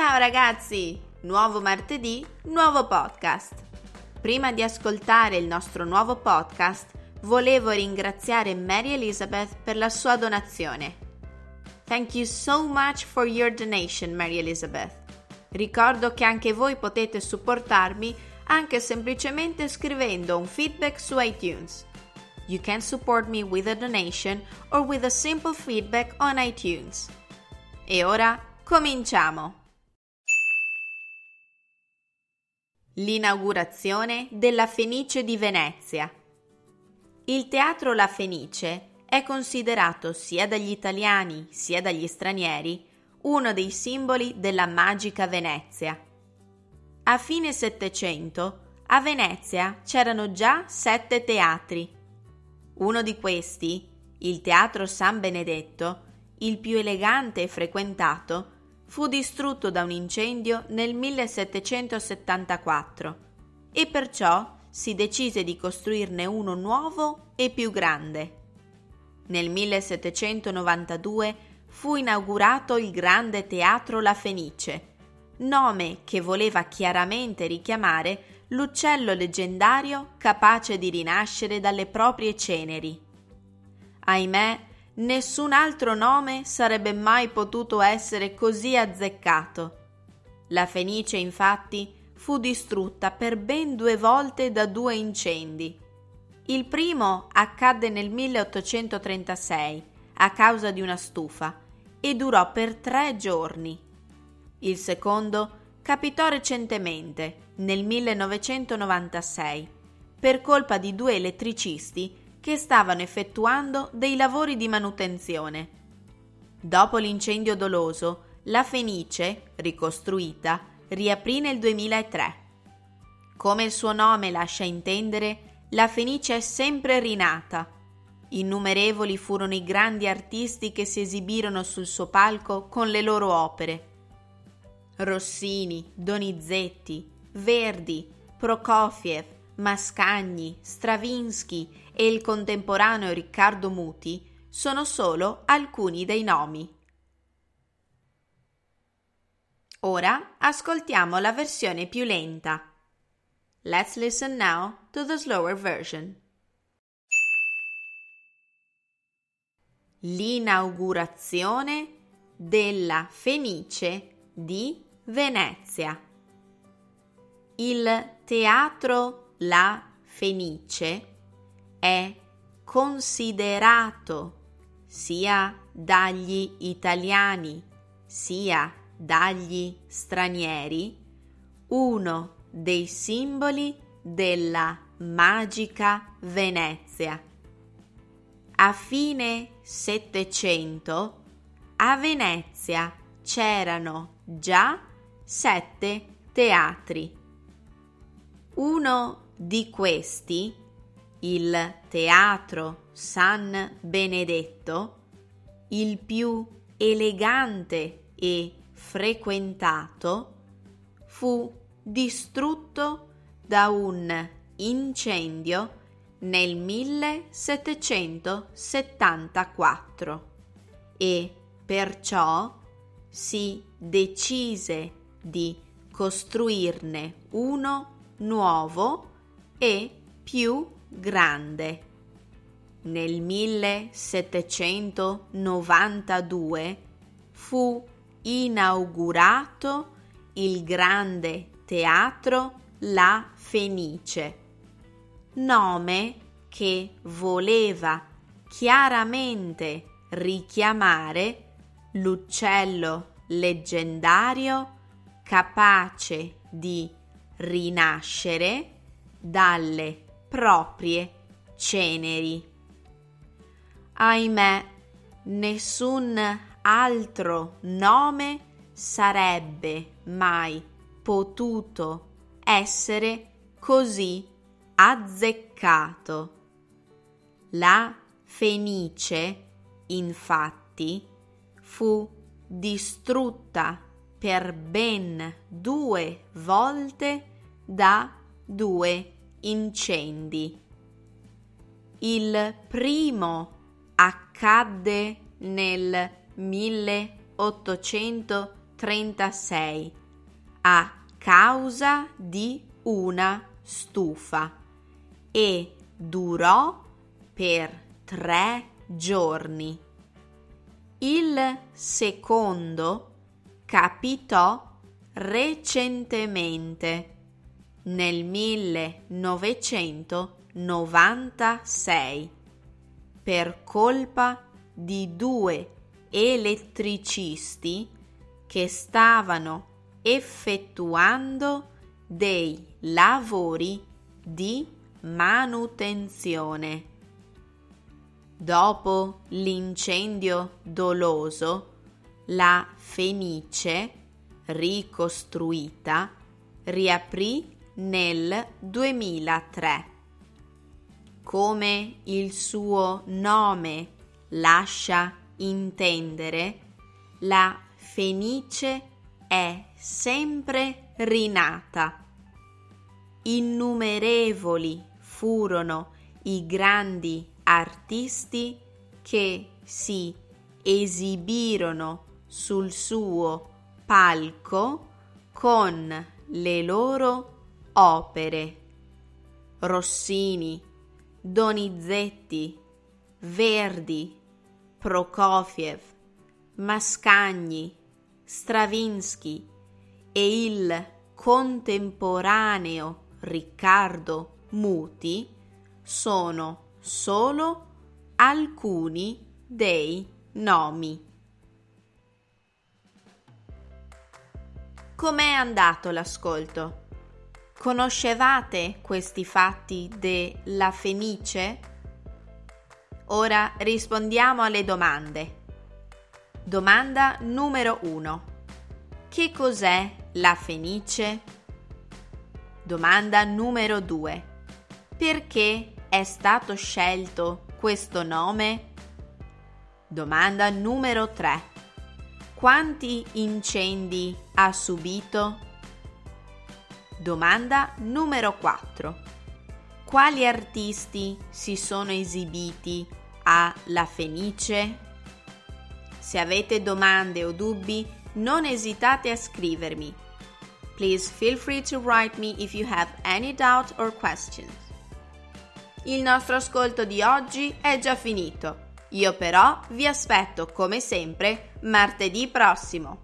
Ciao ragazzi! Nuovo martedì, nuovo podcast. Prima di ascoltare il nostro nuovo podcast, volevo ringraziare Mary Elizabeth per la sua donazione. Thank you so much for your donation, Mary Elizabeth. Ricordo che anche voi potete supportarmi anche semplicemente scrivendo un feedback su iTunes. You can support me with a donation or with a simple feedback on iTunes. E ora cominciamo! L'inaugurazione della Fenice di Venezia. Il teatro La Fenice è considerato sia dagli italiani sia dagli stranieri uno dei simboli della magica Venezia. A fine Settecento a Venezia c'erano già sette teatri. Uno di questi, il Teatro San Benedetto, il più elegante e frequentato, fu distrutto da un incendio nel 1774 e perciò si decise di costruirne uno nuovo e più grande. Nel 1792 fu inaugurato il Grande Teatro La Fenice, nome che voleva chiaramente richiamare l'uccello leggendario capace di rinascere dalle proprie ceneri. Ahimè, Nessun altro nome sarebbe mai potuto essere così azzeccato. La Fenice, infatti, fu distrutta per ben due volte da due incendi. Il primo accadde nel 1836 a causa di una stufa e durò per tre giorni. Il secondo capitò recentemente, nel 1996, per colpa di due elettricisti che stavano effettuando dei lavori di manutenzione. Dopo l'incendio doloso, la Fenice, ricostruita, riaprì nel 2003. Come il suo nome lascia intendere, la Fenice è sempre rinata. Innumerevoli furono i grandi artisti che si esibirono sul suo palco con le loro opere. Rossini, Donizetti, Verdi, Prokofiev, Mascagni, Stravinsky e il contemporaneo Riccardo Muti sono solo alcuni dei nomi. Ora ascoltiamo la versione più lenta. Let's listen now to the slower version. L'inaugurazione della Fenice di Venezia. Il teatro La Fenice è considerato sia dagli italiani sia dagli stranieri uno dei simboli della magica Venezia. A fine Settecento a Venezia c'erano già sette teatri. Uno di questi il Teatro San Benedetto, il più elegante e frequentato, fu distrutto da un incendio nel 1774 e perciò si decise di costruirne uno nuovo e più grande. Nel 1792 fu inaugurato il grande teatro La Fenice, nome che voleva chiaramente richiamare l'uccello leggendario capace di rinascere dalle proprie ceneri. Ahimè, nessun altro nome sarebbe mai potuto essere così azzeccato. La Fenice, infatti, fu distrutta per ben due volte da due incendi. Il primo accadde nel 1836 1936 a causa di una stufa e durò per tre giorni. Il secondo capitò recentemente nel 1996 per colpa di due elettricisti che stavano effettuando dei lavori di manutenzione. Dopo l'incendio doloso, la Fenice, ricostruita, riaprì nel 2003. Come il suo nome lascia intendere, la Fenice è sempre rinata. Innumerevoli furono i grandi artisti che si esibirono sul suo palco con le loro opere. Rossini, Donizetti, Verdi, Prokofiev, Mascagni, Stravinsky e il contemporaneo Riccardo Muti sono solo alcuni dei nomi. Com'è andato l'ascolto? Conoscevate questi fatti della Fenice? Ora rispondiamo alle domande. Domanda numero 1. Che cos'è la Fenice? Domanda numero 2. Perché è stato scelto questo nome? Domanda numero 3. Quanti incendi ha subito? Domanda numero 4. Quali artisti si sono esibiti a La Fenice? Se avete domande o dubbi, non esitate a scrivermi. Please feel free to write me if you have any doubt or questions. Il nostro ascolto di oggi è già finito. Io però vi aspetto come sempre martedì prossimo.